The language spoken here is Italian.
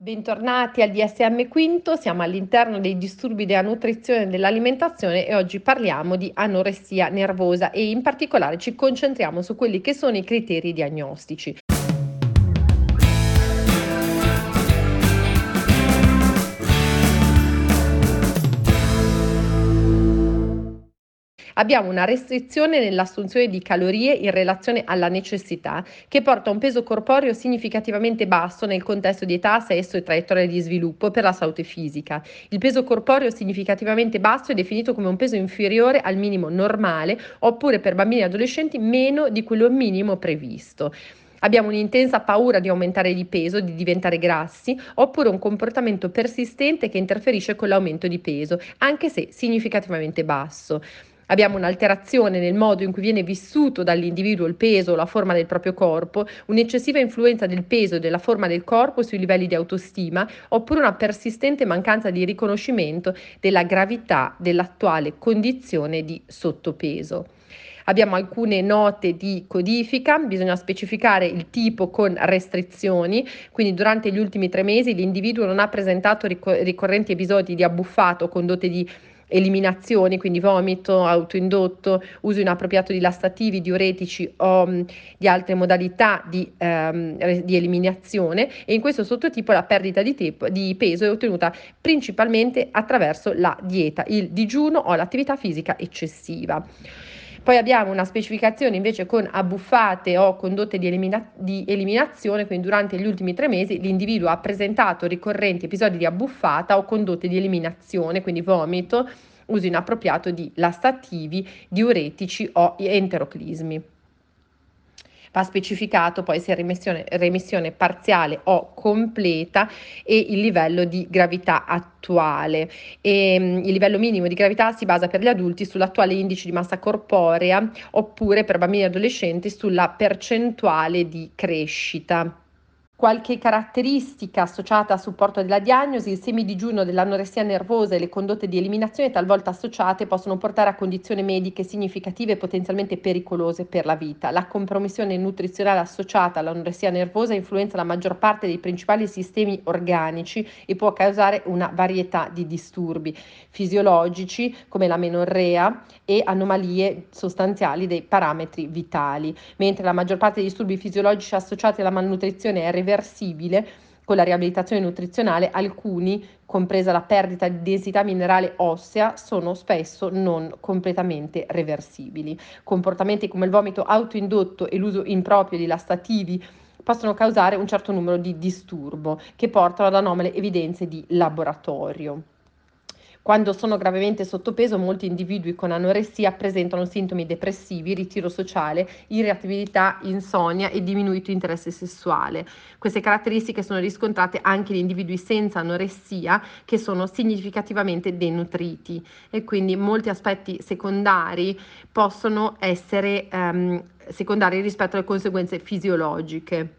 Bentornati al DSM Quinto, siamo all'interno dei disturbi della nutrizione e dell'alimentazione e oggi parliamo di anoressia nervosa e in particolare ci concentriamo su quelli che sono i criteri diagnostici. Abbiamo una restrizione nell'assunzione di calorie in relazione alla necessità che porta a un peso corporeo significativamente basso nel contesto di età, sesso e traiettoria di sviluppo per la salute fisica. Il peso corporeo significativamente basso è definito come un peso inferiore al minimo normale oppure per bambini e adolescenti meno di quello minimo previsto. Abbiamo un'intensa paura di aumentare di peso, di diventare grassi, oppure un comportamento persistente che interferisce con l'aumento di peso, anche se significativamente basso. Abbiamo un'alterazione nel modo in cui viene vissuto dall'individuo il peso o la forma del proprio corpo, un'eccessiva influenza del peso e della forma del corpo sui livelli di autostima, oppure una persistente mancanza di riconoscimento della gravità dell'attuale condizione di sottopeso. Abbiamo alcune note di codifica, bisogna specificare il tipo con restrizioni, quindi durante gli ultimi tre mesi l'individuo non ha presentato ricorrenti episodi di abbuffato o condotte di eliminazioni, quindi vomito autoindotto, uso inappropriato di lastativi, diuretici o mh, di altre modalità di, ehm, di, eliminazione e in questo sottotipo la perdita di, te- di peso è ottenuta principalmente attraverso la dieta, il digiuno o l'attività fisica eccessiva. Poi abbiamo una specificazione invece con abbuffate o condotte di, elimina- di, eliminazione, quindi durante gli ultimi tre mesi l'individuo ha presentato ricorrenti episodi di abbuffata o condotte di eliminazione, quindi vomito, uso inappropriato di lastativi, diuretici o enteroclismi. Va specificato poi se è remissione, remissione parziale o completa e il livello di gravità attuale. E, mm, il livello minimo di gravità si basa per gli adulti sull'attuale indice di massa corporea oppure per bambini e adolescenti sulla percentuale di crescita. Qualche caratteristica associata a supporto della diagnosi, il semidigiuno dell'anoressia nervosa e le condotte di eliminazione talvolta associate possono portare a condizioni mediche significative e potenzialmente pericolose per la vita. La compromissione nutrizionale associata all'anoressia nervosa influenza la maggior parte dei principali sistemi organici e può causare una varietà di disturbi fisiologici come la menorrea e anomalie sostanziali dei parametri vitali, mentre la maggior parte dei disturbi fisiologici associati alla malnutrizione è reversibile con la riabilitazione nutrizionale, alcuni, compresa la perdita di densità minerale ossea, sono spesso non completamente reversibili. Comportamenti come il vomito autoindotto e l'uso improprio di lastativi possono causare un certo numero di disturbo che portano ad anomale evidenze di laboratorio. Quando sono gravemente sottopeso, molti individui con anoressia presentano sintomi depressivi, ritiro sociale, irritabilità, insonnia e diminuito interesse sessuale. Queste caratteristiche sono riscontrate anche in individui senza anoressia che sono significativamente denutriti e quindi molti aspetti secondari possono essere ehm, secondari rispetto alle conseguenze fisiologiche.